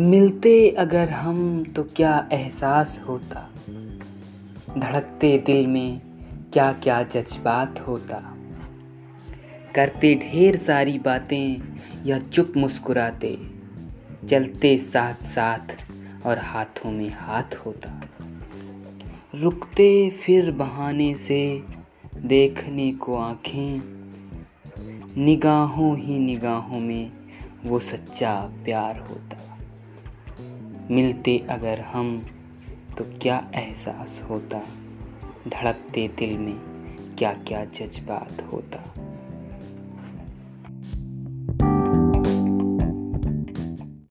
मिलते अगर हम तो क्या एहसास होता? धड़कते दिल में क्या क्या जज्बात होता? करते ढेर सारी बातें या चुप मुस्कुराते? चलते साथ साथ और हाथों में हाथ होता? रुकते फिर बहाने से देखने को आँखें? निगाहों ही निगाहों में वो सच्चा प्यार होता। मिलते अगर हम तो क्या एहसास होता? धड़कते दिल में क्या क्या जज्बात होता?